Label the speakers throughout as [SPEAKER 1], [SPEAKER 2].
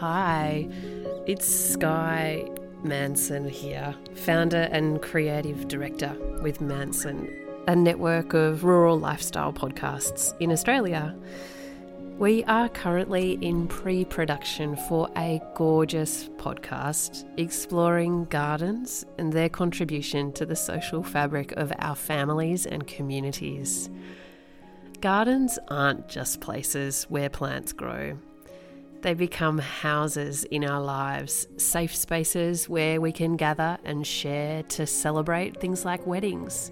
[SPEAKER 1] Hi, it's Sky Manson here, founder and creative director with Manson, a network of rural lifestyle podcasts in Australia. We are currently in pre production for a gorgeous podcast exploring gardens and their contribution to the social fabric of our families and communities. Gardens aren't just places where plants grow. They become houses in our lives, safe spaces where we can gather and share to celebrate things like weddings.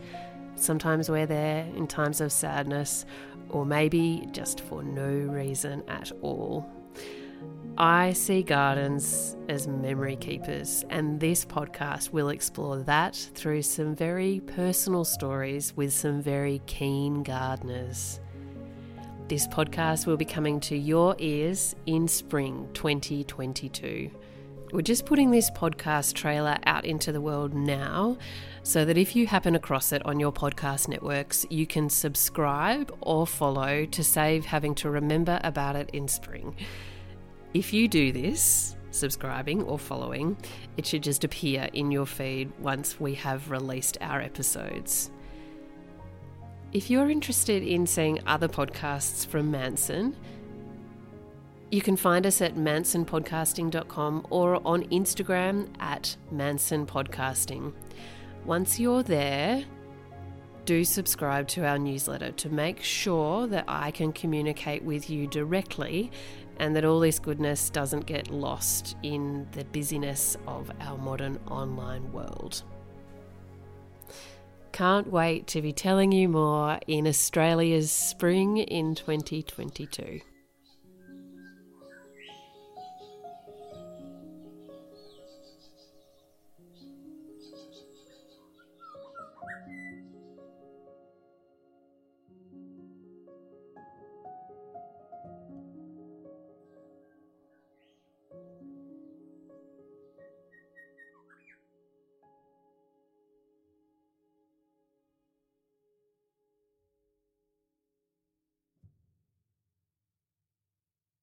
[SPEAKER 1] Sometimes we're there in times of sadness, or maybe just for no reason at all. I see gardens as memory keepers, and this podcast will explore that through some very personal stories with some very keen gardeners. This podcast will be coming to your ears in spring 2022. We're just putting this podcast trailer out into the world now so that if you happen across it on your podcast networks, you can subscribe or follow to save having to remember about it in spring. If you do this, subscribing or following, it should just appear in your feed once we have released our episodes. If you're interested in seeing other podcasts from Manson, you can find us at mansonpodcasting.com or on Instagram at mansonpodcasting. Once you're there, do subscribe to our newsletter to make sure that I can communicate with you directly and that all this goodness doesn't get lost in the busyness of our modern online world. Can't wait to be telling you more in Australia's spring in 2022.